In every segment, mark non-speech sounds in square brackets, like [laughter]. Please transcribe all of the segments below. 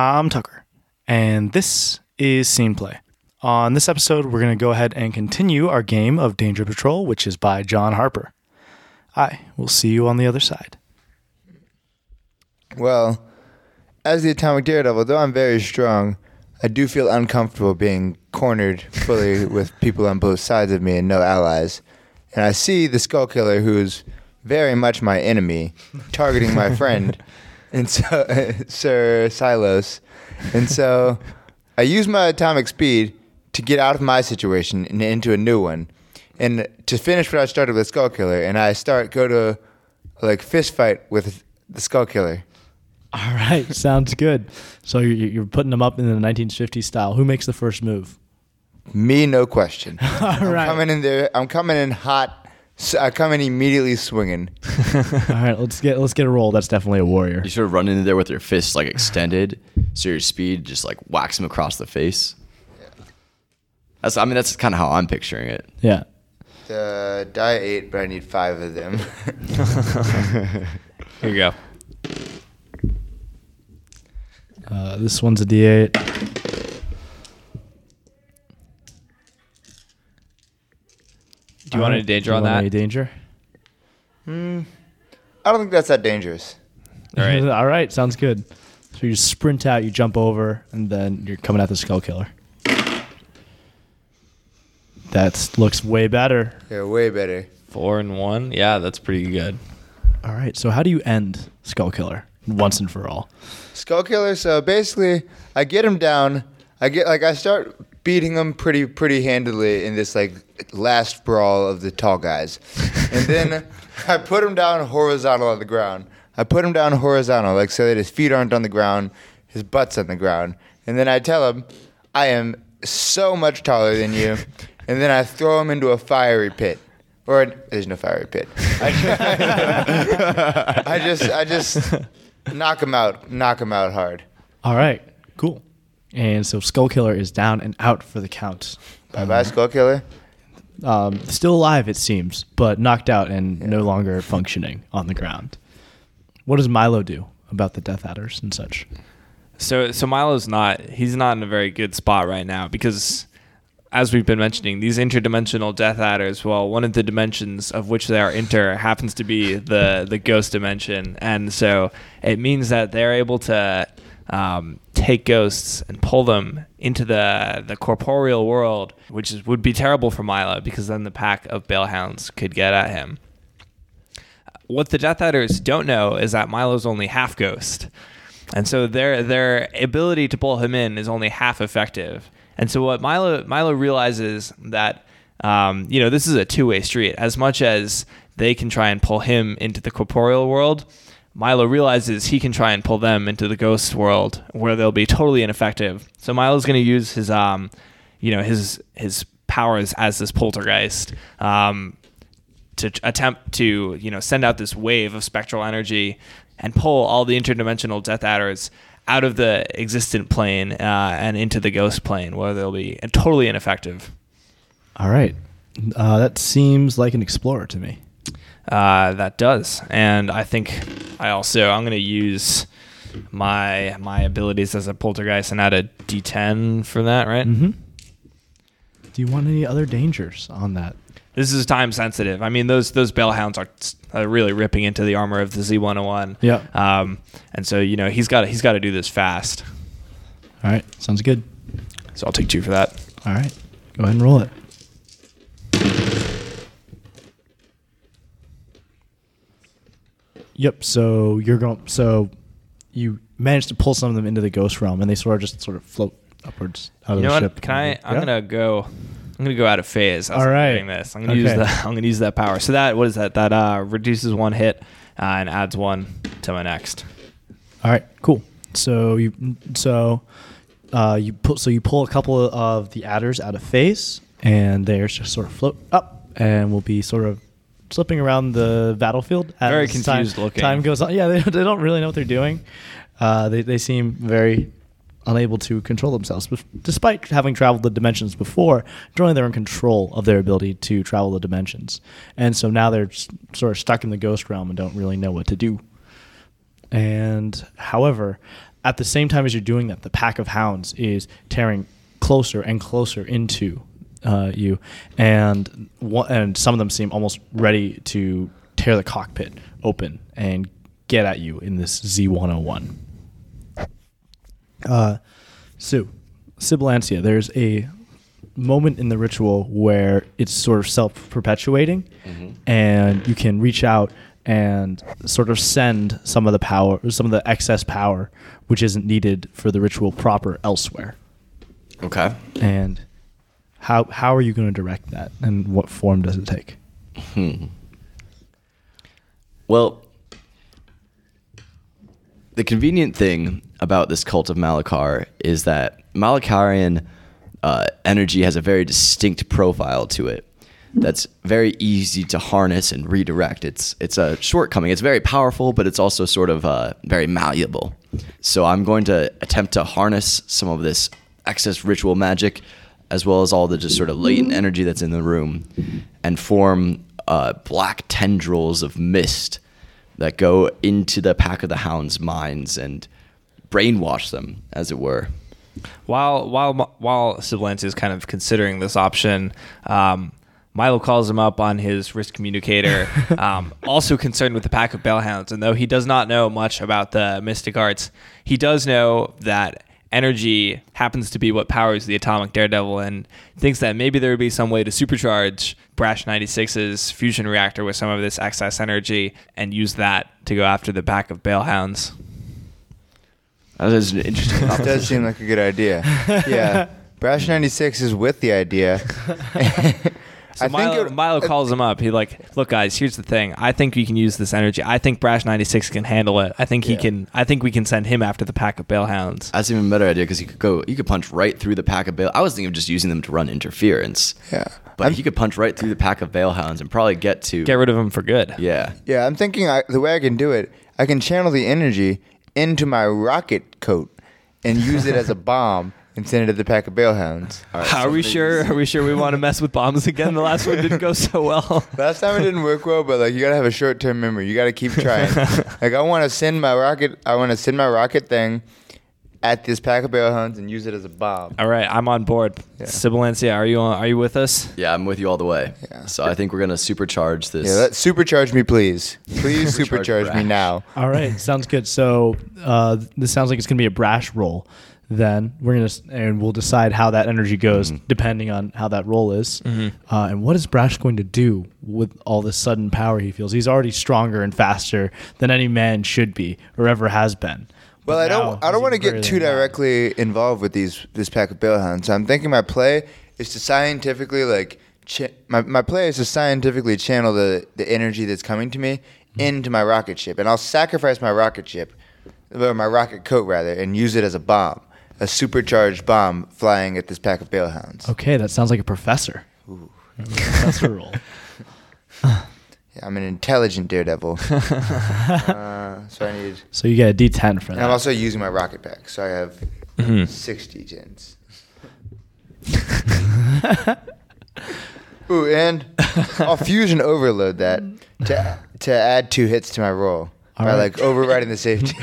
I'm Tucker, and this is Scene Play. On this episode, we're going to go ahead and continue our game of Danger Patrol, which is by John Harper. I will see you on the other side. Well, as the Atomic Daredevil, though I'm very strong, I do feel uncomfortable being cornered fully [laughs] with people on both sides of me and no allies. And I see the Skull Killer, who's very much my enemy, targeting my [laughs] friend, and so [laughs] Sir Silos. And so I use my atomic speed to get out of my situation and into a new one. And to finish what I started with Skull Killer, and I start go to like fist fight with the Skull Killer. All right, sounds good. So you're, you're putting them up in the 1950s style. Who makes the first move? Me, no question. [laughs] All I'm right. coming in there. I'm coming in hot. S- I come in immediately swinging. [laughs] All right, let's get let's get a roll. That's definitely a warrior. You sort of run in there with your fists like extended, so your speed just like whacks him across the face. That's I mean that's kind of how I'm picturing it. Yeah. The die eight, but I need five of them. [laughs] Here you go. Uh, this one's a D8. Do you want any danger you on want that? Any danger? Hmm. I don't think that's that dangerous. All right. [laughs] All right, sounds good. So you sprint out, you jump over, and then you're coming at the skull killer. That looks way better. Yeah, way better. Four and one. Yeah, that's pretty good. All right, so how do you end skull killer once and for all? Skull Killer. So basically, I get him down. I get like I start beating him pretty pretty handily in this like last brawl of the tall guys, and then [laughs] I put him down horizontal on the ground. I put him down horizontal, like so that his feet aren't on the ground, his butt's on the ground, and then I tell him, I am so much taller than you, and then I throw him into a fiery pit. Or there's no fiery pit. I, [laughs] I just I just knock him out, knock him out hard. All right, cool. And so skull killer is down and out for the count. Bye bye, Skull Killer. Um, still alive, it seems, but knocked out and no longer functioning on the ground. What does Milo do about the Death Adders and such? So so Milo's not he's not in a very good spot right now because as we've been mentioning, these interdimensional Death Adders, well, one of the dimensions of which they are inter happens to be the the ghost dimension, and so it means that they're able to um, take ghosts and pull them into the the corporeal world, which is, would be terrible for Milo because then the pack of Balehounds could get at him. What the Death Adders don't know is that Milo's only half ghost. And so their their ability to pull him in is only half effective. And so what Milo Milo realizes that um, you know this is a two way street. As much as they can try and pull him into the corporeal world, Milo realizes he can try and pull them into the ghost world where they'll be totally ineffective. So Milo's going to use his um, you know his his powers as this poltergeist um, to attempt to you know send out this wave of spectral energy and pull all the interdimensional death adders out of the existent plane uh, and into the ghost plane where they'll be totally ineffective All right. Uh, that seems like an explorer to me. Uh, that does and i think i also i'm going to use my my abilities as a poltergeist and add a d10 for that right Mm-hmm. Do you want any other dangers on that? this is time sensitive i mean those those bellhounds are, are really ripping into the armor of the z101 Yeah. um, and so you know he's got he's got to do this fast All right. Sounds good. so i'll take two for that All right. Go ahead and roll it. Yep. So you're going. So you managed to pull some of them into the ghost realm, and they sort of just sort of float upwards out of You know the what? ship. Can I? I'm Yeah? gonna go. I'm gonna go out of phase. All right. Doing this. I'm gonna use Okay. the. [laughs] I'm gonna use that power. So that what is that? That uh, reduces one hit uh, and adds one to my next. All right. Cool. So you so uh, you pull so you pull a couple of the adders out of phase, and they're just sort of float up, and will be sort of slipping around the battlefield. as Very time- confused looking. Time goes on. Yeah, they, [laughs] they don't really know what they're doing. Uh, they they seem very unable to control themselves, despite having traveled the dimensions before. Generally, they're in control of their ability to travel the dimensions, and so now they're sort of stuck in the ghost realm and don't really know what to do. And however, at the same time as you're doing that, the pack of hounds is tearing closer and closer into uh, you, and one, and some of them seem almost ready to tear the cockpit open and get at you in this Z101. Uh, Sue, Sibilantia, there's a moment in the ritual where it's sort of self perpetuating, and you can reach out and sort of send some of the power, some of the excess power, which isn't needed for the ritual proper elsewhere. Okay. And how how are you going to direct that, and what form does it take? Hmm. Well, the convenient thing about this cult of Malakar is that Malakarian uh, energy has a very distinct profile to it that's very easy to harness and redirect. It's it's a shortcoming. It's very powerful, but it's also sort of uh, very malleable. So I'm going to attempt to harness some of this excess ritual magic, as well as all the just sort of latent energy that's in the room, and form uh, black tendrils of mist that go into the pack of the hounds' minds and brainwash them, as it were. While while while Sibilantia is kind of considering this option, um, Milo calls him up on his wrist communicator, [laughs] um, also concerned with the pack of bellhounds. And though he does not know much about the mystic arts, he does know that energy happens to be what powers the atomic daredevil and thinks that maybe there would be some way to supercharge Brash 96's fusion reactor with some of this excess energy and use that to go after the pack of balehounds. That is an interesting. It does seem like a good idea. [laughs] Yeah. Brash 96 is with the idea. [laughs] So Milo, it- Milo calls him up. He like, look, guys. Here's the thing. I think we can use this energy. I think Brash ninety six can handle it. I think he Yeah. can. I think we can send him after the pack of bellhounds. That's an even better idea because you could go, you could punch right through the pack of bail. I was thinking of just using them to run interference. Yeah. But I'm- he could punch right through the pack of balehounds and probably get to. Get rid of him for good. yeah. Yeah, I'm thinking I, the way I can do it, I can channel the energy into my rocket coat and use it as a bomb and send it to the pack of balehounds. Are we sure? Are we sure we want to [laughs] mess with bombs again? The last one didn't go so [laughs] well. Last time it didn't work well, but like you gotta have a short term memory. You gotta keep trying. [laughs] like I want to send my rocket. I want to send my rocket thing at this pack of bellhounds and use it as a bomb. All right, I'm on board. Yeah. Sibilantia, are you on, are you with us? Yeah, I'm with you all the way. Yeah. So I think we're going to supercharge this. Yeah, let supercharge me, please. Please Supercharge supercharge me now. All right, sounds good. So uh, this sounds like it's going to be a brash roll. Then we're gonna and we'll decide how that energy goes mm-hmm. depending on how that role is, mm-hmm. uh, and what is Brash going to do with all this sudden power he feels. He's already stronger and faster than any man should be or ever has been. Well, But I don't. I don't want to get too than that. directly involved with these this pack of bellhounds. So I'm thinking my play is to scientifically like ch- my my play is to scientifically channel the the energy that's coming to me mm-hmm. into my rocket ship, and I'll sacrifice my rocket ship, or my rocket coat rather, and use it as a bomb, a supercharged bomb flying at this pack of bellhounds. Okay, that sounds like a professor. [laughs] professor roll. [laughs] Yeah, I'm an intelligent daredevil, [laughs] uh, so I need. So you get a D10 for And that. I'm also using my rocket pack, so I have Mhm. six D10s. Ooh, and I'll fusion overload that to to add two hits to my roll All by right. like overriding the safety.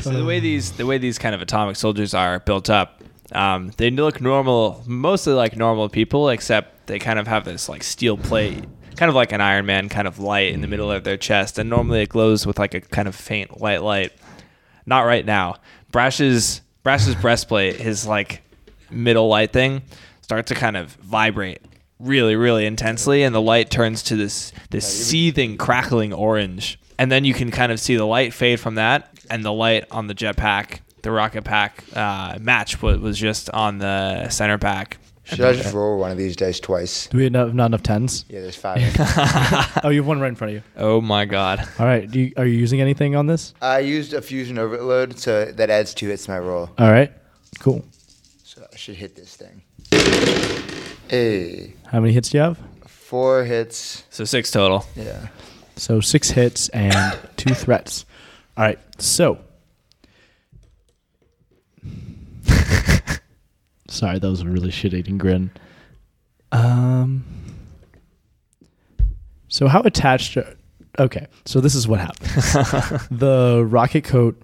So the way these the way these kind of atomic soldiers are built up, um, they look normal, mostly like normal people, except they kind of have this like steel plate, kind of like an Iron Man kind of light in the middle of their chest, and normally it glows with like a kind of faint white light. Not right now. Brash's Brash's breastplate, his like middle light thing, starts to kind of vibrate really, really intensely, and the light turns to this this seething, crackling orange. And then you can kind of see the light fade from that, and the light on the jetpack, the rocket pack, uh, match what was just on the center pack. Should I just roll one of these dice twice? Do we have not, not enough tens? Yeah, there's five. [laughs] oh, you have one right in front of you. Oh my god! All right. Do you, are you using anything on this? I used a fusion overload, so that adds two hits to my roll. All right. Cool. So I should hit this thing. Hey, How many hits do you have? four hits. So six total. Yeah. So six hits and two threats. All right. So. [laughs] Sorry, that was a really shit-eating grin. Um. So how attached Okay, so this is what happens. [laughs] the rocket coat.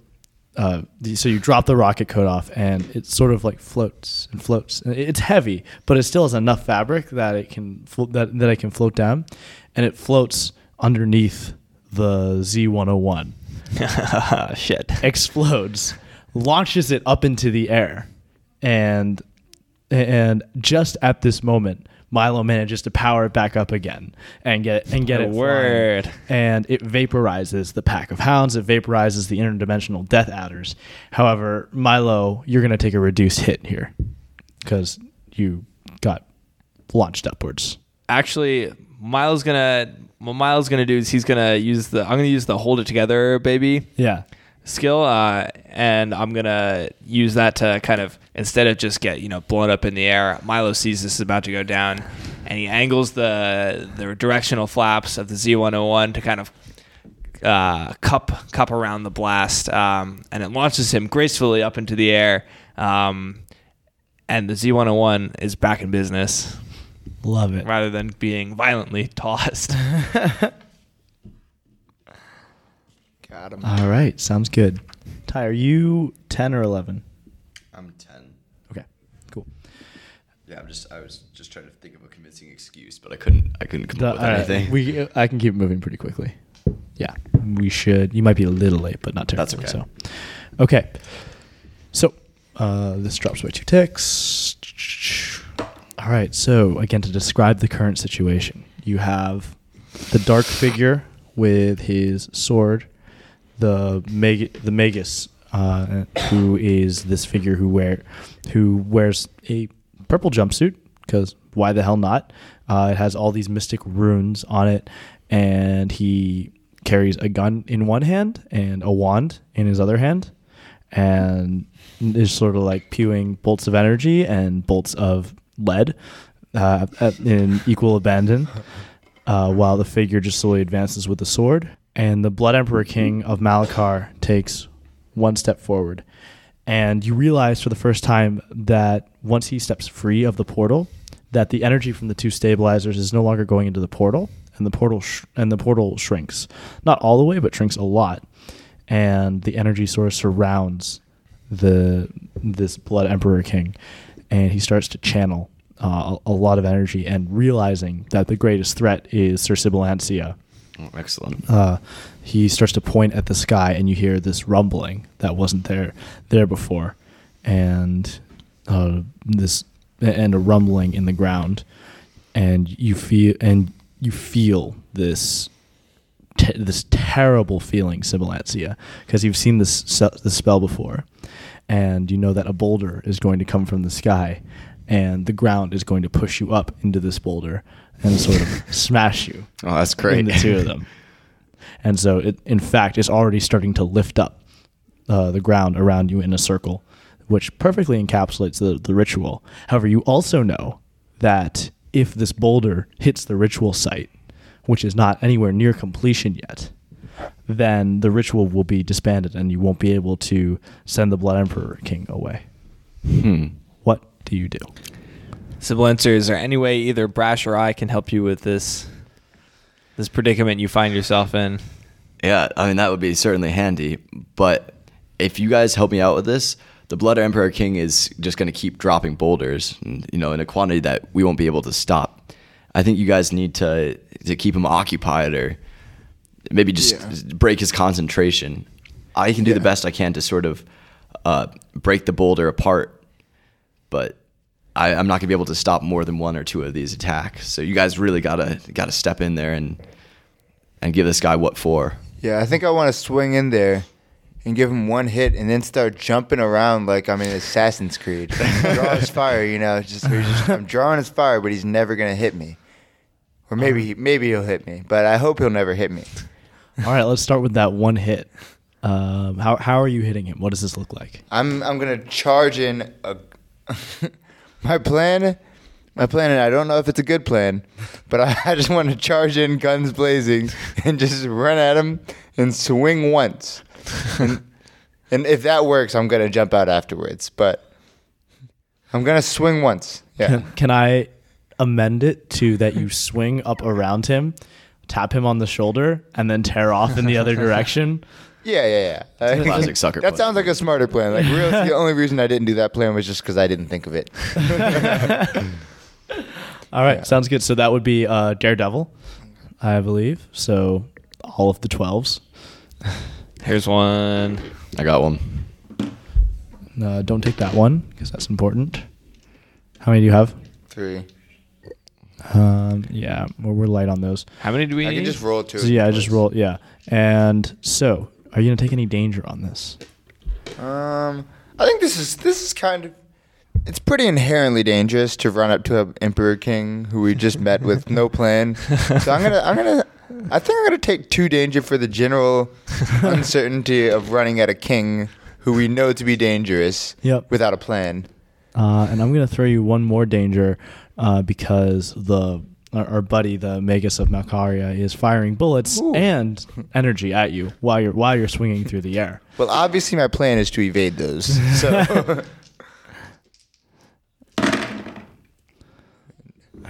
Uh, so you drop the rocket coat off, and it sort of like floats and floats. It's heavy, but it still has enough fabric that it can flo- that that it can float down, and it floats underneath the Z101. [laughs] Shit. explodes, launches it up into the air, and and just at this moment, Milo manages to power it back up again and get and get Oh, it flying. word. And it vaporizes the pack of hounds. It vaporizes the interdimensional death adders. However, Milo, you're gonna take a reduced hit here because you got launched upwards. Actually, Milo's gonna what Miles gonna do is he's gonna use the I'm gonna use the hold it together baby Yeah. skill, uh, and I'm gonna use that to kind of instead of just get you know blown up in the air. Milo sees this is about to go down, and he angles the the directional flaps of the Z101 to kind of uh, cup cup around the blast, um, and it launches him gracefully up into the air. Um, and the Z101 is back in business Love it. rather than being violently [laughs] tossed. [laughs] Got him. All right. Sounds good. Ty, are you 10 or 11? I'm ten. Okay. Cool. Yeah, I'm just I was just trying to think of a convincing excuse, but I couldn't I couldn't come The- up with all right, anything. we I can keep moving pretty quickly. Yeah, we should. You might be a little late, but not terribly. That's okay. So, okay. So uh, this drops by two ticks. All right. So again, to describe the current situation, you have the dark figure with his sword, the Meg- the Magus, uh, who is this figure who wear who wears a purple jumpsuit because why the hell not? Uh, it has all these mystic runes on it, and he carries a gun in one hand and a wand in his other hand, and is sort of like pewing bolts of energy and bolts of lead uh, at, in equal abandon uh, while the figure just slowly advances with the sword. And the Blood Emperor King of Malakar takes one step forward. And you realize for the first time that once he steps free of the portal, that the energy from the two stabilizers is no longer going into the portal, and the portal sh- and the portal shrinks, not all the way, but shrinks a lot, and the energy source surrounds the this Blood Emperor King, and he starts to channel uh, a, a lot of energy, and realizing that the greatest threat is Sir Sibilantia, Oh, excellent. uh, he starts to point at the sky, and you hear this rumbling that wasn't there there before, and uh, this and a rumbling in the ground, and you feel and you feel this this terrible feeling, Sibilantia, because you've seen this se- this spell before, and you know that a boulder is going to come from the sky, and the ground is going to push you up into this boulder and sort of [laughs] smash you Oh, that's great. the two of them. And so, it, in fact, it's already starting to lift up uh, the ground around you in a circle, which perfectly encapsulates the, the ritual. However, you also know that if this boulder hits the ritual site, which is not anywhere near completion yet, then the ritual will be disbanded and you won't be able to send the Blood Emperor King away. Hmm. What do you do? Siblencer, is there any way either Brash or I can help you with this this predicament you find yourself in? Yeah, I mean that would be certainly handy. But if you guys help me out with this, the Blood Emperor King is just going to keep dropping boulders, and, you know, in a quantity that we won't be able to stop. I think you guys need to to keep him occupied, or maybe just Yeah. break his concentration. I can do the best I can to sort of uh, break the boulder apart, but I, I'm not gonna be able to stop more than one or two of these attacks. So you guys really gotta gotta step in there and and give this guy what for. Yeah, I think I want to swing in there and give him one hit and then start jumping around like I'm in Assassin's Creed. [laughs] Draw his fire, you know. Just, just I'm drawing his fire, but he's never gonna hit me. Or maybe he, maybe he'll hit me, but I hope he'll never hit me. All right, let's start with that one hit. Um, how, how are you hitting him? What does this look like? I'm I'm gonna charge in a. [laughs] my plan, my plan, and I don't know if it's a good plan, but I, [laughs] I just want to charge in, guns blazing, and just run at him and swing once. And, [laughs] and if that works, I'm gonna jump out afterwards. But I'm gonna swing once. Yeah. Can, can I amend it to that you swing up around him, tap him on the shoulder, and then tear off in the other [laughs] direction. Yeah, yeah, yeah. Classic sucker That punch. sounds like a smarter plan. Like, real, the only reason I didn't do that plan was just because I didn't think of it. [laughs] All right, sounds good. So that would be uh, Daredevil, I believe. So all of the twelves. Here's one. I got one. Uh, don't take that one because that's important. How many do you have? Three. Um, yeah, we're, we're light on those. How many do we I need? can just roll two. So yeah, I just roll. Yeah, and so are you gonna take any danger on this? Um, I think this is this is kind of. It's pretty inherently dangerous to run up to an emperor king who we just met with no plan. So I'm gonna I'm gonna I think I'm gonna take two danger for the general [laughs] uncertainty of running at a king who we know to be dangerous. Yep. Without a plan. Uh, and I'm gonna throw you one more danger uh, because the our, our buddy, the Magus of Malkaria, is firing bullets Ooh. and energy at you while you're while you're swinging through the air. [laughs] Well, obviously my plan is to evade those. So [laughs]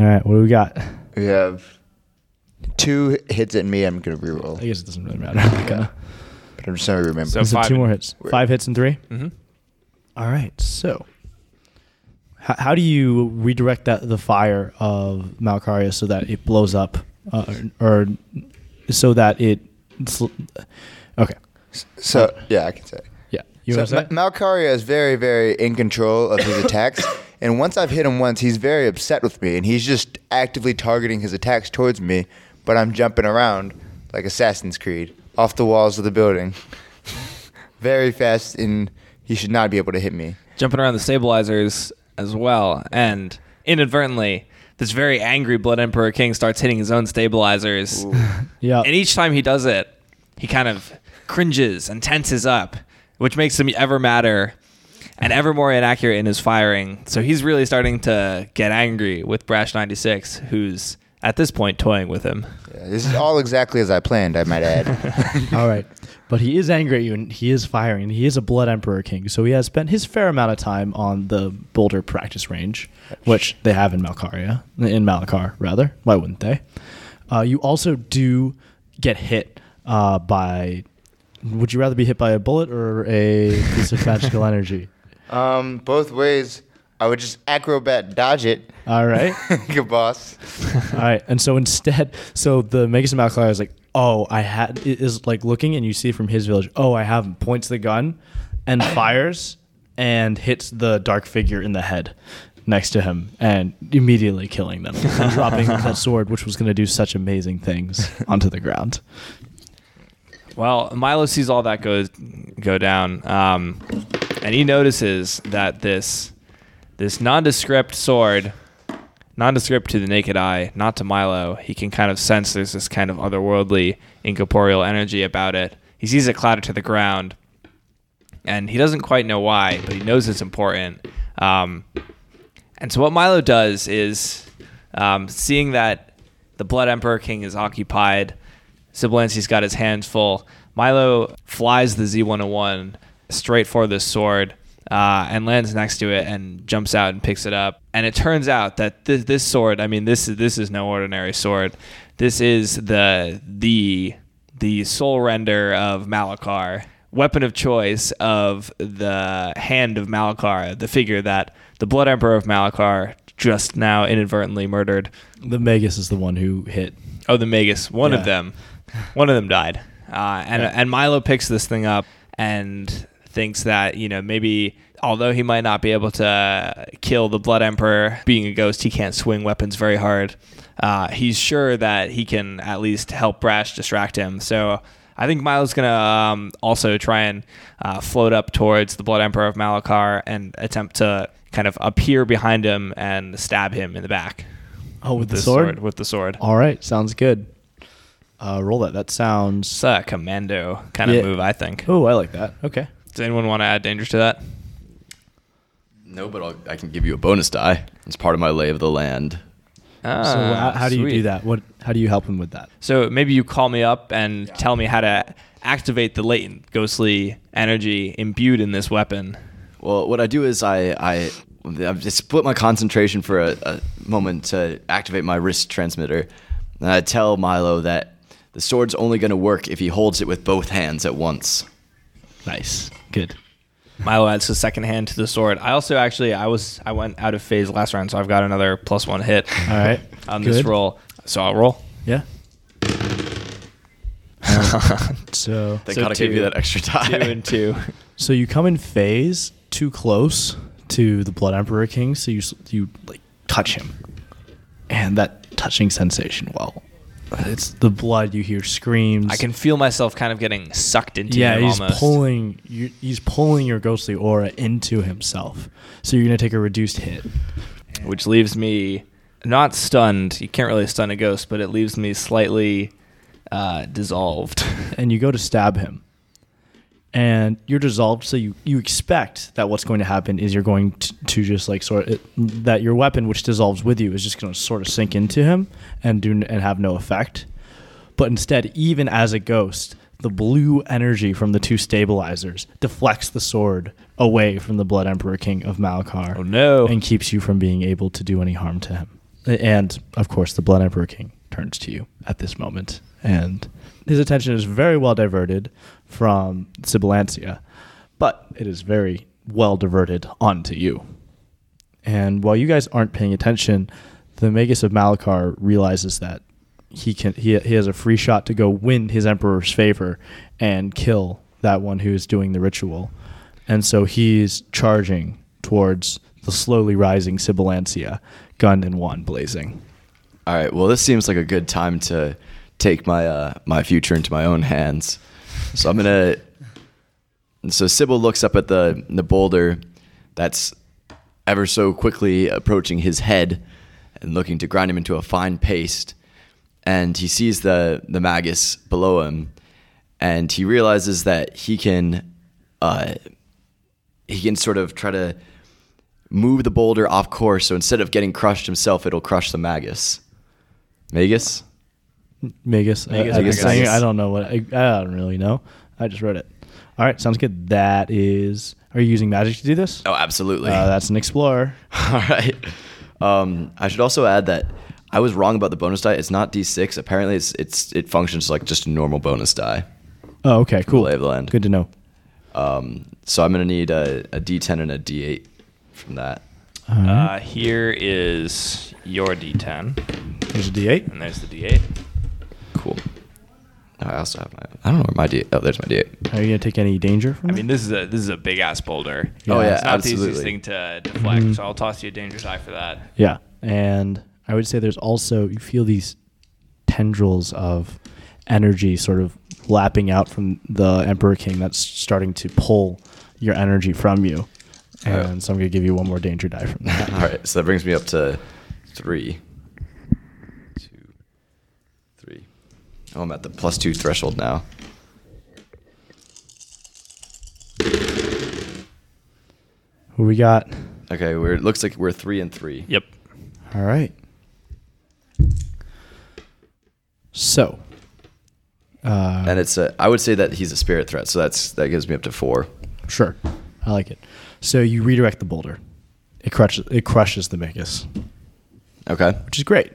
All right, what do we got? we have two hits at me. I'm gonna reroll. I guess it doesn't really matter. [laughs] Like, uh, but I'm just trying to remember. So- so five two more hits, five hits and three. hmm All right. So, how, how do you redirect that the fire of Malkaria so that it blows up, uh, or so that it? Okay. so yeah, I can say. Yeah. You so want say? Ma- Malkaria is very, very in control of his attacks. [laughs] and once I've hit him once, he's very upset with me, and he's just actively targeting his attacks towards me. But I'm jumping around like Assassin's Creed off the walls of the building, [laughs] very fast, and he should not be able to hit me. Jumping around the stabilizers as well, and inadvertently, this very angry Blood Emperor King starts hitting his own stabilizers. [laughs] yeah. And each time he does it, he kind of cringes and tenses up, which makes him ever madder and ever more inaccurate in his firing. So he's really starting to get angry with Brash 96, who's at this point toying with him. Yeah, this is all exactly as I planned, I might add. [laughs] All right. But he is angry at you and he is firing. and He is a Blood Emperor King. So he has spent his fair amount of time on the Boulder practice range, which they have in Malkaria, in Malakar, rather. Why wouldn't they? Uh, you also do get hit uh, by. Would you rather be hit by a bullet or a piece of magical [laughs] energy? um, both ways, I would just acrobat dodge it. All right. [laughs] Good boss. All right, and so instead, so the Magus of Malakar is like, oh, I had is like looking, and you see from his village, oh, I have him. Points the gun, and [coughs] fires, and hits the dark figure in the head next to him, and immediately killing them, and [laughs] dropping that sword, which was going to do such amazing things, [laughs] onto the ground. Well, Milo sees all that go go down, um, and he notices that this this nondescript sword, nondescript to the naked eye, not to Milo, he can kind of sense there's this kind of otherworldly, incorporeal energy about it. He sees it clatter to the ground, and he doesn't quite know why, but he knows it's important. Um, and so what Milo does is, um, seeing that the Blood Emperor King is occupied, Sibilancy's got his hands full. Milo flies the Z101 straight for this sword uh, and lands next to it and jumps out and picks it up. And it turns out that this, this sword, I mean, this is this is no ordinary sword. This is the the the soul render of Malakar, weapon of choice of the hand of Malakar, the figure that the Blood Emperor of Malakar just now inadvertently murdered. The Magus is the one who hit. Oh, the Magus. One Yeah. of them. One of them died. Uh, and Yeah. and Milo picks this thing up and thinks that you know maybe although he might not be able to kill the Blood Emperor, being a ghost, he can't swing weapons very hard. Uh, he's sure that he can at least help Brash distract him. So. I think Milo's gonna um, also try and uh, float up towards the Blood Emperor of Malakar and attempt to kind of appear behind him and stab him in the back Oh, with the this sword? With the sword. All right, sounds good. Uh, roll that. That sounds. It's a commando kind of move, I think. Oh, I like that. Okay. Does anyone want to add danger to that? No, but I'll, I can give you a bonus die. It's part of my lay of the land. Ah, so how, how do you do that? What? How do you help him with that? So maybe you call me up and tell me how to activate the latent ghostly energy imbued in this weapon. Well, what I do is I I, I just split my concentration for a, a moment to activate my wrist transmitter, And I tell Milo that the sword's only going to work if he holds it with both hands at once. Nice. Good. Milo adds his second hand to the sword. I also actually I was I went out of phase last round, so I've got another plus one hit All right. [laughs] on this roll. So I'll roll. Yeah. [laughs] so They So gotta give two. you that extra time. Two and two. [laughs] so you come in phase too close to the Blood Emperor King, so you s- you like touch him, and that touching sensation. Well, it's the blood. You hear screams. I can feel myself kind of getting sucked into Yeah, him he's almost. pulling. You, he's pulling your ghostly aura into himself. So you're gonna take a reduced hit. which leaves me not stunned. You can't really stun a ghost, but it leaves me slightly uh, dissolved. [laughs] and you go to stab him and you're dissolved so you, you expect that what's going to happen is you're going to, to just like sort of that your weapon which dissolves with you is just going to sort of sink into him and do and have no effect. But instead even as a ghost the blue energy from the two stabilizers deflects the sword away from the blood emperor king of malkar Oh, no. and keeps you from being able to do any harm to him. And of course the blood emperor king turns to you at this moment. And his attention is very well diverted from Sibilantia, but it is very well diverted onto you. And while you guys aren't paying attention, the Magus of Malakar realizes that he can he, he has a free shot to go win his emperor's favor and kill that one who is doing the ritual. And so he's charging towards the slowly rising Sibilantia, gun and wand blazing. All right. Well, this seems like a good time to take my uh, my future into my own hands. So I'm gonna. So Sybil looks up at the the boulder that's ever so quickly approaching his head and looking to grind him into a fine paste. And he sees the the magus below him, and he realizes that he can, uh, he can sort of try to move the boulder off course. So instead of getting crushed himself, it'll crush the magus. Magus. Magus. I- Magus, I, Magus. I, I don't know what I, I don't really know. I just read it. All right, sounds good. That is. Are you using magic to do this? Oh, absolutely. Uh, that's an explorer. [laughs] All right. Um, I should also add that I was wrong about the bonus die. It's not D6. Apparently, it's it's it functions like just a normal bonus die. Oh, okay, cool. Lay of the land. Good to know. Um, so I'm gonna need a, a D10 and a D8 from that. Uh, here is your D10, There's a D8. and there's the D8. Cool. I also have my. I don't know where my D. Oh, there's my D8. Are you gonna take any danger from I it? mean, this is a this is a big ass boulder. Oh, yeah, it's not the easiest thing to deflect. Mm-hmm. So I'll toss you a danger die for that. Yeah, and I would say there's also you feel these tendrils of energy sort of lapping out from the Emperor King that's starting to pull your energy from you. And Oh. so I'm gonna give you one more danger die from that. [laughs] All right. So that brings me up to three. Two. Three. Oh, I'm at the plus two threshold now. Who we got? Okay, we're it looks like we're three and three. Yep. All right. So, uh, And it's a, I would say that he's a spirit threat, so that's that gives me up to four. sure, I like it. So you redirect the boulder. It crushes. It crushes the Magus, Okay. which is great.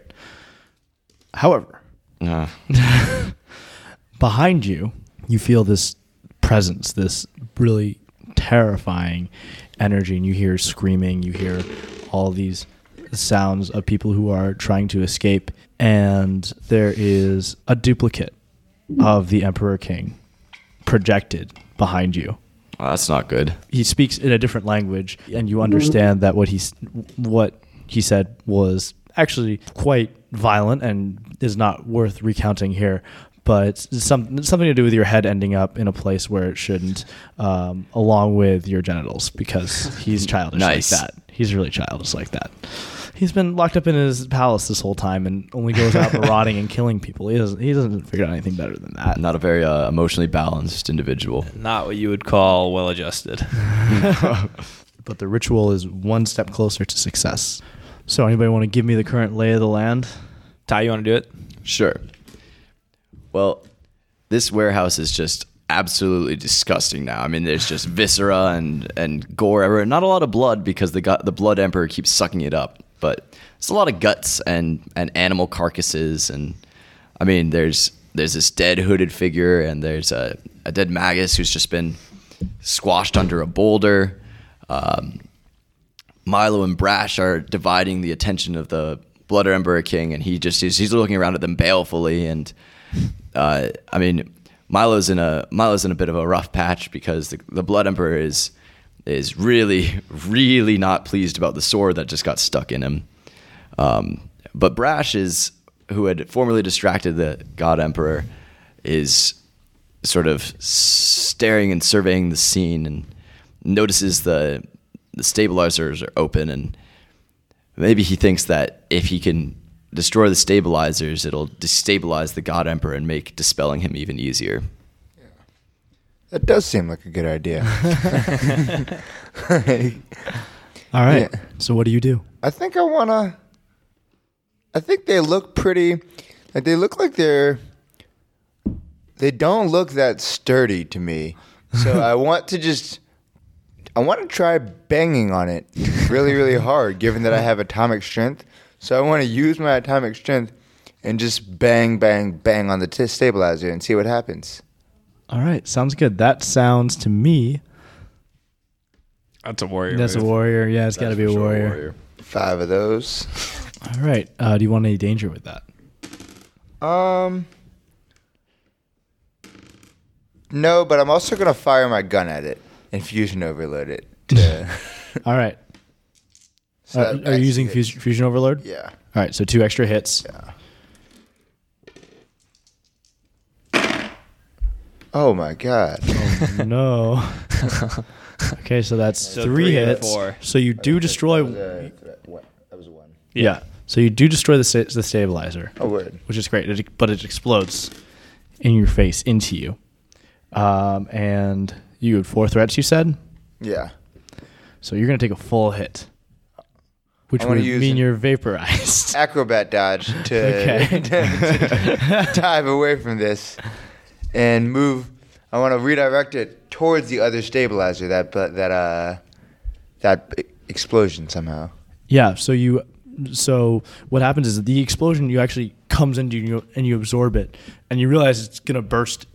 However, Uh, [laughs] behind you, you feel this presence, this really terrifying energy, and you hear screaming, you hear all these sounds of people who are trying to escape, and there is a duplicate of the Emperor King projected behind you. well, that's not good. He speaks in a different language, and you understand that what he what he said was actually quite violent and is not worth recounting here. But it's some something to do with your head ending up in a place where it shouldn't, um, along with your genitals, because he's childish Nice. like that. He's really childish like that. He's been locked up in his palace this whole time and only goes out [laughs] marauding and killing people. He doesn't. He doesn't figure out anything better than that. Not a very uh, emotionally balanced individual. Not what you would call well adjusted. [laughs] [laughs] but the ritual is one step closer to success. So, anybody want to give me the current lay of the land? Ty, you want to do it? Sure. Well, this warehouse is just absolutely disgusting now. I mean, there's just viscera and and gore everywhere. Not a lot of blood because the gut, the blood emperor keeps sucking it up, but it's a lot of guts and and animal carcasses and I mean, there's there's this dead hooded figure, and there's a, a dead Magus who's just been squashed under a boulder. Um, Milo and Brash are dividing the attention of the Blood Emperor King, and he just he's, he's looking around at them balefully. And uh, I mean, Milo's in a Milo's in a bit of a rough patch because the, the Blood Emperor is is really really not pleased about the sword that just got stuck in him. Um, but Brash is who had formerly distracted the God Emperor is sort of staring and surveying the scene and notices the the stabilizers are open and maybe he thinks that if he can destroy the stabilizers it'll destabilize the god emperor and make dispelling him even easier That does seem like a good idea. [laughs] All right. Yeah. So what do you do? I think I wanna. I think they look pretty. Like they look like they're. They don't look that sturdy to me, so [laughs] I want to just. I want to try banging on it really, really hard, given that I have atomic strength. So I want to use my atomic strength and just bang, bang, bang on the t- stabilizer and see what happens. All right. Sounds good. That sounds to me. That's a warrior. That's a warrior. Yeah, it's got to be a for sure warrior. Five of those. All right. Uh, do you want any danger with that? Um. No, but I'm also gonna fire my gun at it and fusion overload it. To, [laughs] All right. so Uh, are you using fusion, fusion overload? Yeah. All right. So two extra hits. Yeah. Oh my god. no. [laughs] okay, so that's So three, three hits. four. So you do destroy. that was one. yeah. So you do destroy the sta- the stabilizer, Oh word. which is great. It, but it explodes in your face into you. Um, and you had four threats. You said. Yeah. So you're gonna take a full hit, which would mean you're vaporized. [laughs] Acrobat dodge [laughs] to, Okay. [laughs] to dive away from this and move. I want to redirect it towards the other stabilizer. That but that uh that explosion somehow. Yeah. So you, so what happens is the explosion you actually comes into you and you absorb it, and you realize it's gonna burst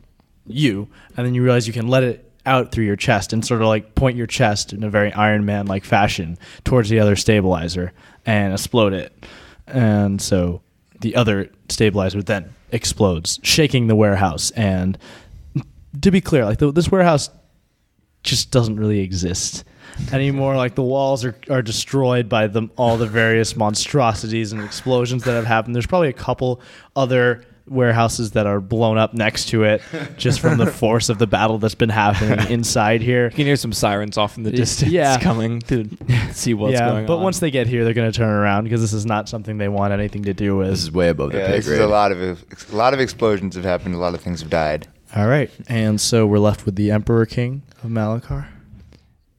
you, and then you realize you can let it out through your chest and sort of like point your chest in a very Iron Man like fashion towards the other stabilizer and explode it, and so the other stabilizer then explodes, shaking the warehouse. And to be clear, like the, this warehouse just doesn't really exist anymore. Like the walls are, are destroyed by the, all the various monstrosities and explosions that have happened. There's probably a couple other warehouses that are blown up next to it just from the [laughs] force of the battle that's been happening [laughs] inside here. You can hear some sirens off in the distance yeah. [laughs] coming to see what's yeah, going but on. once they get here, they're going to turn around because this is not something they want anything to do with. this is way above their Yeah, pay grade is a lot of a lot of explosions have happened. A lot of things have died. all right, and so we're left with the Emperor King of Malakar.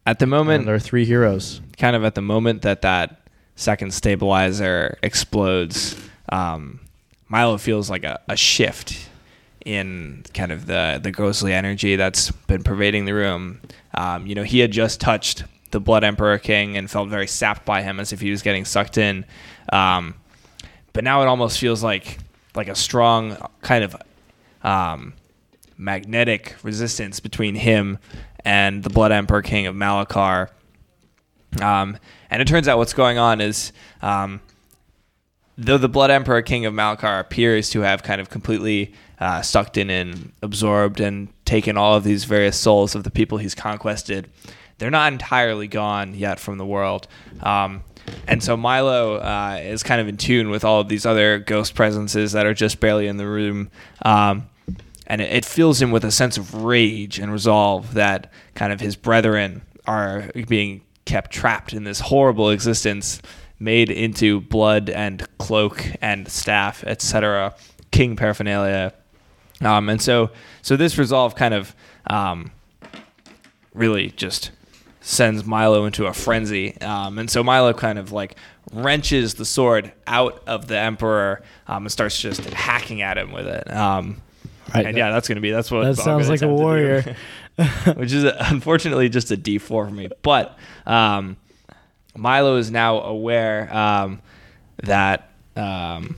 at the moment, there are three heroes. kind of at the moment that that second stabilizer explodes, um, Milo feels like a, a shift in kind of the the ghostly energy that's been pervading the room. Um, you know, he had just touched the Blood Emperor King and felt very sapped by him, as if he was getting sucked in. Um, but now it almost feels like like a strong kind of um, magnetic resistance between him and the Blood Emperor King of Malakar. Um, and it turns out what's going on is, um, though the Blood Emperor King of Malakar appears to have kind of completely uh, sucked in and absorbed and taken all of these various souls of the people he's conquested, they're not entirely gone yet from the world. Um, and so Milo uh, is kind of in tune with all of these other ghost presences that are just barely in the room. Um, and it, it fills him with a sense of rage and resolve that kind of his brethren are being kept trapped in this horrible existence made into blood and cloak and staff etc king paraphernalia um, and so so this resolve kind of um, really just sends Milo into a frenzy. Um, and so Milo kind of like wrenches the sword out of the Emperor um, and starts just hacking at him with it. Um, Right. and yeah, that's going to be, that's what That I'm sounds like a attempt to do. warrior. [laughs] which is unfortunately just a D4 for me. But um, Milo is now aware um, that um,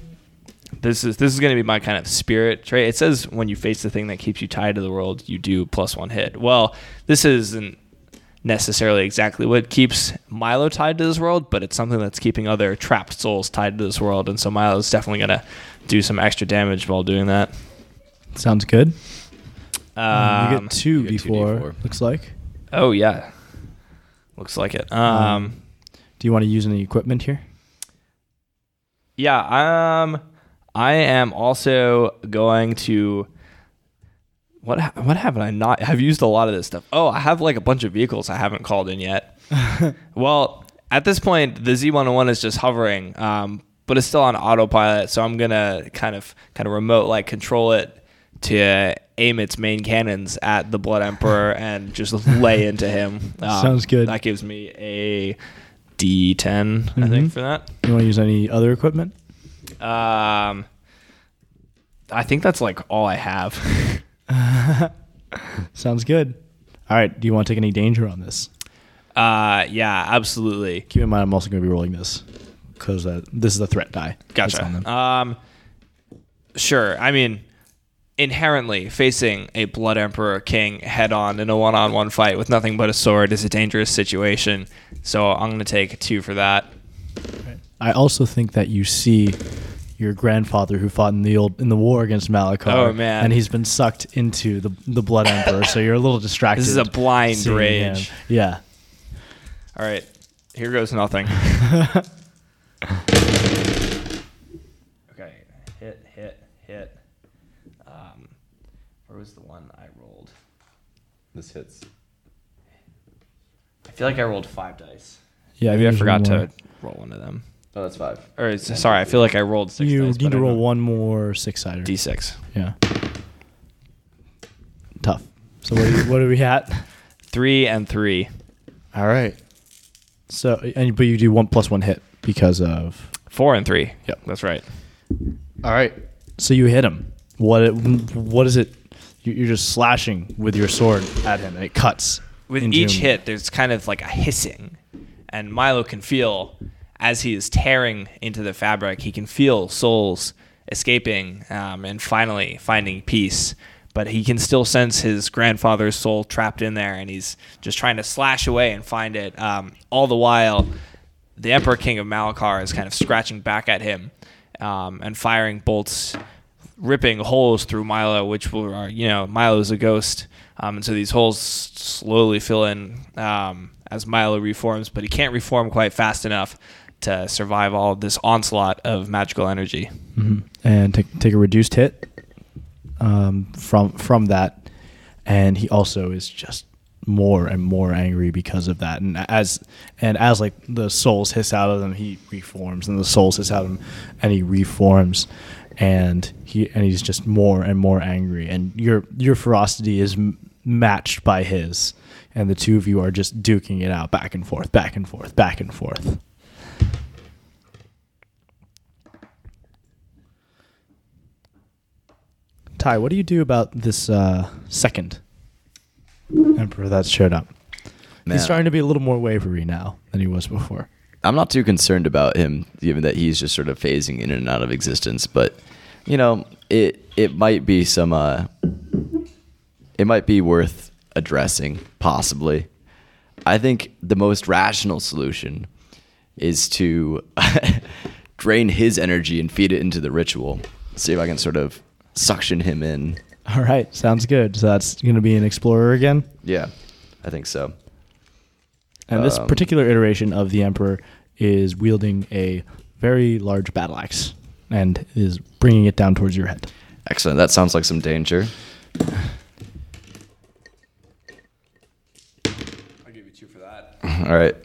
this is this is going to be my kind of spirit trait. It says when you face the thing that keeps you tied to the world, you do plus one hit. Well, this isn't necessarily exactly what keeps Milo tied to this world, but it's something that's keeping other trapped souls tied to this world, and so Milo's definitely going to do some extra damage while doing that. Sounds good. Um, you get two you get two before. D4. Looks like. oh yeah, looks like it. Um, Do you want to use any equipment here? Yeah, um, I am also going to. What what haven't I not? I've used a lot of this stuff. Oh, I have like a bunch of vehicles I haven't called in yet. [laughs] well, at this point, the Z101 is just hovering, um, but it's still on autopilot. So I'm gonna kind of kind of remote like control it to aim its main cannons at the Blood Emperor [laughs] and just lay into him. [laughs] Um, Sounds good. That gives me a D10, I Mhm. think, for that. You want to use any other equipment? Um, I think that's like all I have. [laughs] Sounds good. All right. Do you want to take any danger on this? uh, yeah, absolutely. Keep in mind, I'm also going to be rolling this because uh, this is a threat die. that's on them. Gotcha. Um, sure. I mean, inherently, facing a Blood Emperor King head on in a one-on-one fight with nothing but a sword is a dangerous situation. So I'm gonna take two for that. I also think that you see your grandfather who fought in the old in the war against Malakar. Oh, man. And he's been sucked into the the Blood Emperor, so you're a little distracted. This is a blind rage. him. Yeah. All right, here goes nothing. [laughs] okay, hit, hit, hit. Um, where was the one I rolled? This hits. I feel like I rolled five dice. Yeah. Maybe I forgot to roll one of them. Oh, that's five. Or it's- sorry, I feel like I rolled six You dice. need but to I roll don't- one more six sider. d6. Yeah. Tough. So what, do you, what are we at? Three and three. All right. So and but you do one plus one hit because of. Four and three. Yep. That's right. All right. So you hit him. What it, what is it? You- You're just slashing with your sword at him, and it cuts. With each him. hit, there's kind of like a hissing, and Milo can feel as he is tearing into the fabric. He can feel souls escaping um, and finally finding peace. But he can still sense his grandfather's soul trapped in there, and he's just trying to slash away and find it. Um, all the while, the Emperor King of Malakar is kind of scratching back at him um, and firing bolts, ripping holes through Milo, which will, are, you know, Milo's a ghost. Um, and so these holes slowly fill in um, as Milo reforms, but he can't reform quite fast enough to survive all this onslaught of magical energy. Mhm. and take take a reduced hit um, from from that, and he also is just more and more angry because of that. And as and as like the souls hiss out of him, he reforms, and the souls hiss out of him, and he reforms, and he and he's just more and more angry. And your your ferocity is m- matched by his, and the two of you are just duking it out back and forth, back and forth, back and forth. Ty, what do you do about this uh, second emperor that showed up? Man. He's starting to be a little more wavery now than he was before. I'm not too concerned about him, given that he's just sort of phasing in and out of existence. But you know, it it might be some. Uh, it might be worth addressing, possibly. I think the most rational solution is to [laughs] drain his energy and feed it into the ritual. See if I can sort of suction him in. All right, sounds good. So that's going to be an explorer again. Yeah, I think so. And this Um, particular iteration of the emperor is wielding a very large battle axe and is bringing it down towards your head. Excellent. That sounds like some danger. I'll give you two for that. [laughs] All right.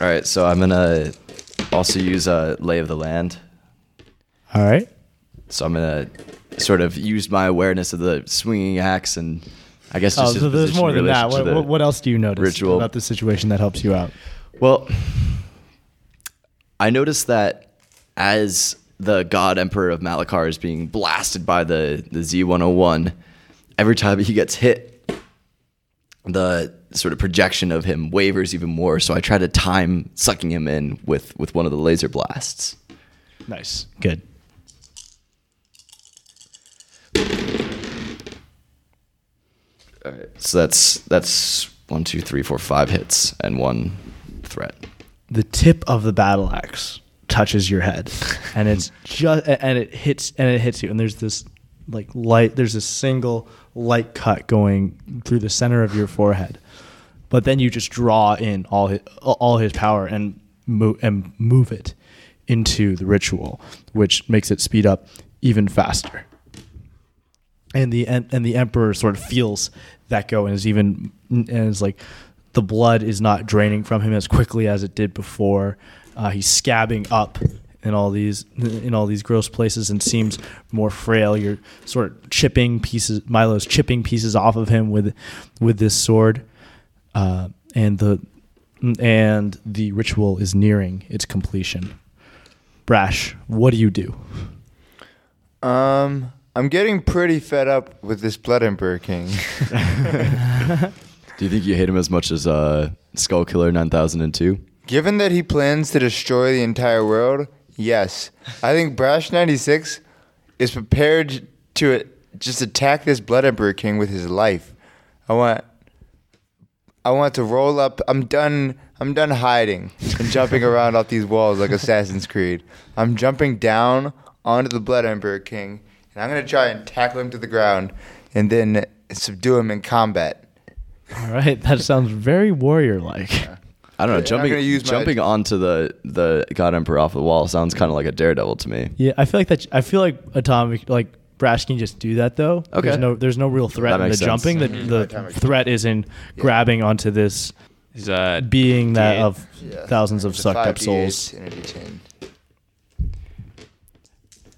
All right, so I'm gonna also use a lay of the land. All right. So I'm gonna sort of use my awareness of the swinging axe and I guess Oh, just his so there's more than that. What, the what, else do you notice ritual. about the situation that helps you out? Well, I noticed that as the God Emperor of Malakar is being blasted by the, the Z101, every time he gets hit, the sort of projection of him wavers even more. So I try to time sucking him in with, with one of the laser blasts. Nice. Good. All right. So that's that's one, two, three, four, five hits and one threat. The tip of the battle axe touches your head, and it's [laughs] just and it hits and it hits you, and there's this like light. There's a single light cut going through the center of your forehead, but then you just draw in all his, all his power and move and move it into the ritual, which makes it speed up even faster. And the and the emperor sort of feels that go and is even and is like the blood is not draining from him as quickly as it did before. Uh, he's scabbing up in all these in all these gross places and seems more frail. You're sort of chipping pieces. Milo's chipping pieces off of him with with this sword, uh, and the and the ritual is nearing its completion. Brash, what do you do? Um, I'm getting pretty fed up with this Blood Emperor King. [laughs] Do you think you hate him as much as uh, Skull Killer 9002? Given that he plans to destroy the entire world, yes. I think Brash 96 is prepared to just attack this Blood Emperor King with his life. I want I want to roll up. I'm done I'm done hiding and jumping around off these walls like Assassin's Creed. I'm jumping down onto the Blood Emperor King and I'm going to try and tackle him to the ground and then subdue him in combat. All right, that sounds very warrior like. I don't know. I'm Jumping gonna my- onto the the God Emperor off the wall sounds kind of like a daredevil to me. Yeah, I feel like that. I feel like Atomic, like Brash can just do that though. Okay. There's no, there's no real threat That in the makes sense. jumping. The, the Atomic. threat is in grabbing onto this He's uh, being that D8. of thousands of sucked up 5d8 souls. and a d10.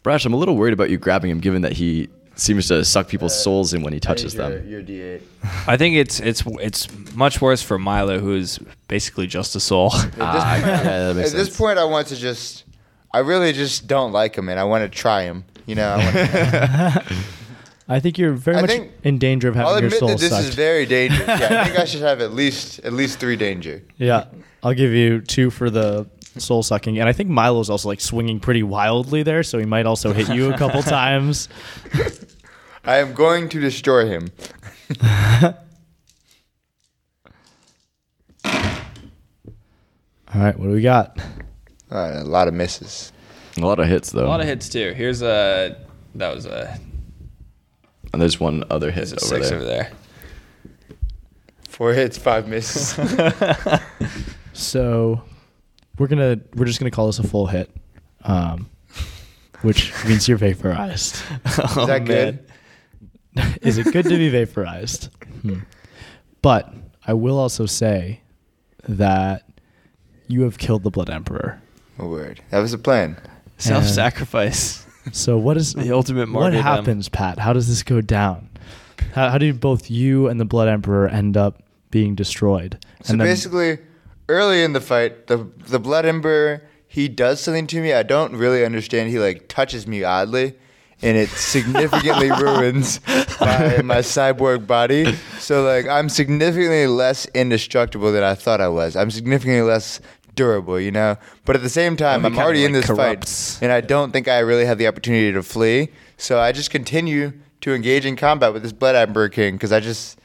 Brash, I'm a little worried about you grabbing him, given that he seems to suck people's souls in when he touches Your, them. your d8. I think it's it's it's much worse for Milo, who's basically just a soul. At this, [laughs] Ah, point, yeah, that makes at this point, I want to just, I really just don't like him, and I want to try him. You know, I want to, [laughs] I think you're very I much in danger of having I'll your admit soul that this sucked. is very dangerous. Yeah, I think I [laughs] should have at least at least three danger. yeah, I'll give you two for the soul sucking, and I think Milo's also like swinging pretty wildly there, so he might also hit you a couple [laughs] times. I am going to destroy him. [laughs] All right, what do we got? Uh, a lot of misses. A lot of hits though. a lot of hits too. Here's a that was a, And there's one other hit there's a over six there. over there. Four hits, five misses. [laughs] So we're gonna we're just gonna call this a full hit, um, which [laughs] means you're vaporized. [laughs] Is that good? [laughs] Is it good to be vaporized? Hmm. But I will also say that you have killed the Blood Emperor. A word. That was the plan. Self-sacrifice. So what is The ultimate What martyrdom. happens, Pat? How does this go down? How, how do both you and the Blood Emperor end up being destroyed? So and then- basically, early in the fight, the the Blood Ember he does something to me. I don't really understand. He like touches me oddly, and it significantly [laughs] ruins my, my cyborg body. So like I'm significantly less indestructible than I thought I was. I'm significantly less durable, you know. But at the same time, I'm already in this corrupts. fight, and I don't think I really have the opportunity to flee. So I just continue to engage in combat with this Blood Ember King because I just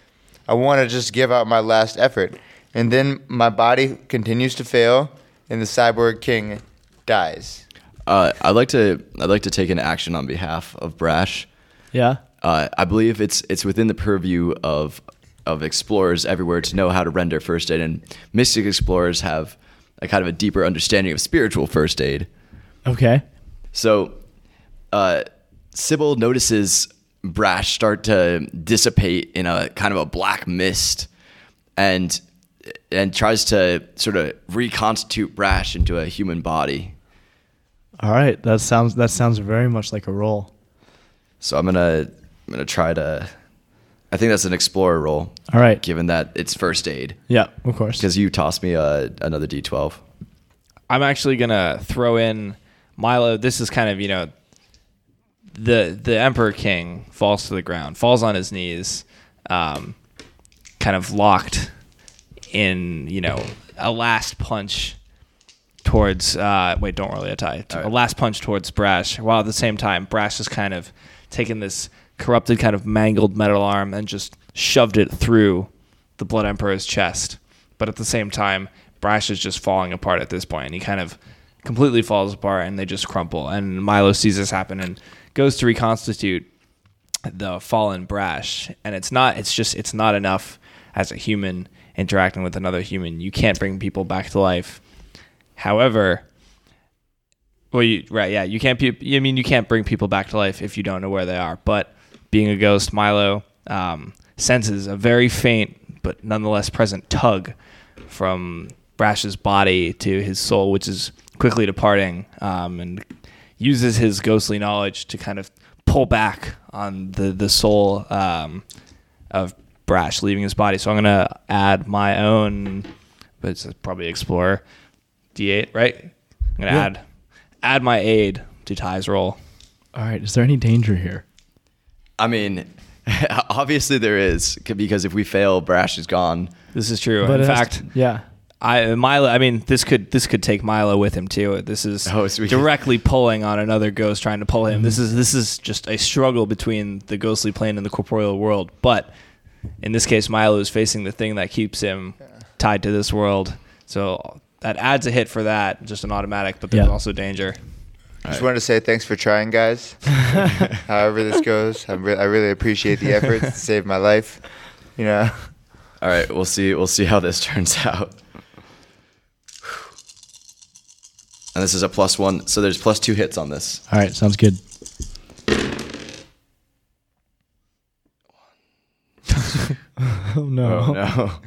I want to just give out my last effort. And then my body continues to fail, and the cyborg king dies. Uh, I'd like to I'd like to take an action on behalf of Brash. yeah. Uh, I believe it's it's within the purview of of explorers everywhere to know how to render first aid, and mystic explorers have a kind of a deeper understanding of spiritual first aid. Okay. So, uh, Sybil notices Brash start to dissipate in a kind of a black mist, and and tries to sort of reconstitute Brash into a human body. All right. That sounds that sounds very much like a roll. So I'm gonna I'm gonna try to. I think that's an explorer roll, All right. given that it's first aid. Yeah. Of course. Because you tossed me uh, another d12. I'm actually gonna throw in Milo. This is kind of you know the the Emperor King falls to the ground, falls on his knees, um, kind of locked in you know a last punch towards uh, wait, don't roll a tie. All A last punch towards Brash, while at the same time Brash is kind of taking this corrupted, kind of mangled metal arm and just shoved it through the Blood Emperor's chest. But at the same time, Brash is just falling apart at this point, and he kind of completely falls apart, and they just crumple. And Milo sees this happen and goes to reconstitute the fallen brash and it's not it's just it's not enough as a human interacting with another human. You can't bring people back to life. However well you right yeah you can't i mean you can't bring people back to life if you don't know where they are. But being a ghost milo um, senses a very faint but nonetheless present tug from brash's body to his soul which is quickly departing um, and uses his ghostly knowledge to kind of pull back on the the soul um, of Brash leaving his body. So I'm gonna add my own, but it's probably Explorer D8, right? I'm gonna Yeah. add add my aid to Ty's roll. All right. Is there any danger here? I mean, [laughs] obviously there is because if we fail, Brash is gone. This is true. But In it has fact, to- yeah. I Milo. I mean, this could this could take Milo with him too. This is Oh, so we- [laughs] directly pulling on another ghost trying to pull him. This Mm-hmm. is this is just a struggle between the ghostly plane and the corporeal world. But in this case, Milo is facing the thing that keeps him tied to this world. So that adds a hit for that, just an automatic. But there's Yeah. also danger. Just wanted to say thanks for trying, guys. [laughs] However this goes, I'm re- I really appreciate the effort to save my life. You know, All right, we'll see. We'll see how this [laughs] turns out. And this is a plus one, so there's plus two hits on this. All right. Sounds good. Oh [laughs] no. Oh no! [laughs]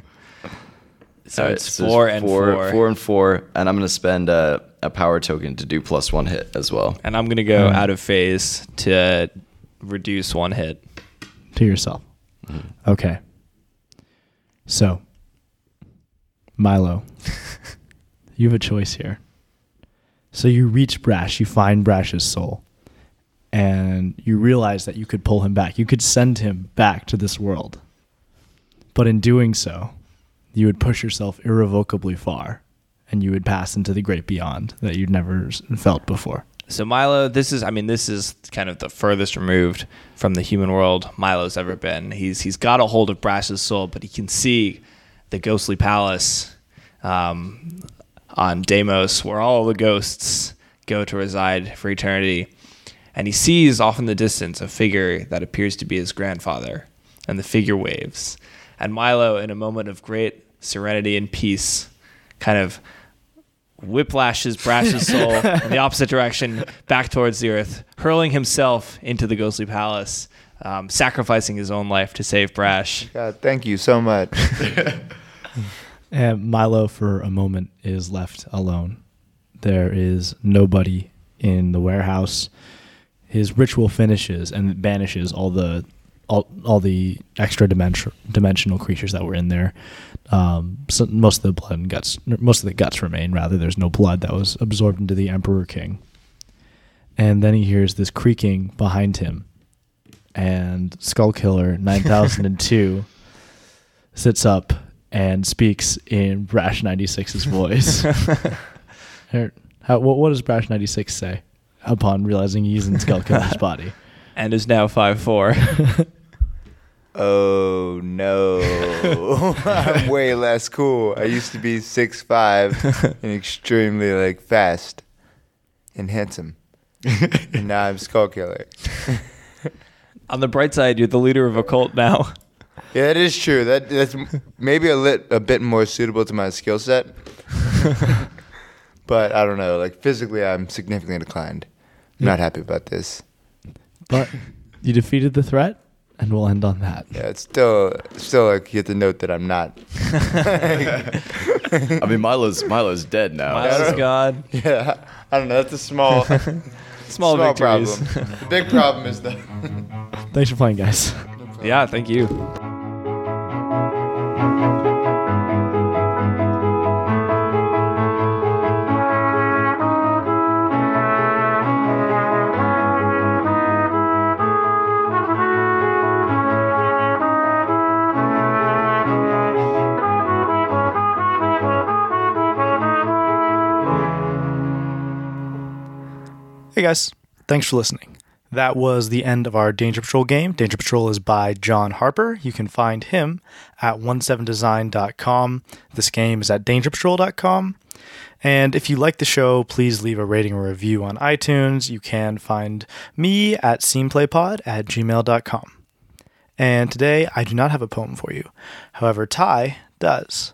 So All right, it's so four and four. four and four, and I'm gonna spend a, a power token to do plus one hit as well. And I'm gonna go Alright. out of phase to reduce one hit. to yourself. Mm-hmm. Okay. So, Milo, [laughs] you have a choice here. So you reach Brash, you find Brash's soul, and you realize that you could pull him back. You could send him back to this world. But in doing so, you would push yourself irrevocably far, and you would pass into the great beyond that you'd never felt before. So Milo, this is I mean this is kind of the furthest removed from the human world Milo's ever been. He's he's got a hold of Brash's soul, but he can see the ghostly palace um, on Deimos, where all the ghosts go to reside for eternity. And he sees off in the distance a figure that appears to be his grandfather, and the figure waves. And Milo, in a moment of great serenity and peace, kind of whiplashes Brash's soul [laughs] in the opposite direction back towards the earth, hurling himself into the ghostly palace, um, sacrificing his own life to save Brash. God, thank you so much. [laughs] And Milo, for a moment, is left alone. There is nobody in the warehouse. His ritual finishes and banishes all the all, all the extra dimension, dimensional creatures that were in there. Um, so most of the blood and guts, most of the guts remain. Rather, there's no blood that was absorbed into the Emperor King. And then he hears this creaking behind him, and Skull Killer 9002 [laughs] sits up and speaks in Brash 96's voice. [laughs] How, what, what does Brash 96 say upon realizing he's in Skull Killer's [laughs] body? And is now 5 4. Oh no, [laughs] [laughs] I'm way less cool. I used to be six five [laughs] and extremely like fast and handsome, and now I'm Skull Killer. On the bright side, you're the leader of a cult now. Yeah, that is true. That that's maybe a lit a bit more suitable to my skill set. but I don't know. Like physically, I'm significantly declined. I'm Yeah. not happy about this. But you defeated the threat, and we'll end on that. Yeah, it's still still like you have to note that I'm not. [laughs] I mean, Milo's Milo's dead now. Milo's God. yeah, I don't know. That's a small [laughs] Small, victories. problem. The [laughs] big problem is the. Thanks for playing, guys. yeah, thank you. Hey guys, thanks for listening. That was the end of our Danger Patrol game. Danger Patrol is by John Harper. You can find him at 17design.com. This game is at dangerpatrol.com. And if you like the show, please leave a rating or review on iTunes. You can find me at sceneplaypod at gmail.com. And today, I do not have a poem for you. However, Ty does.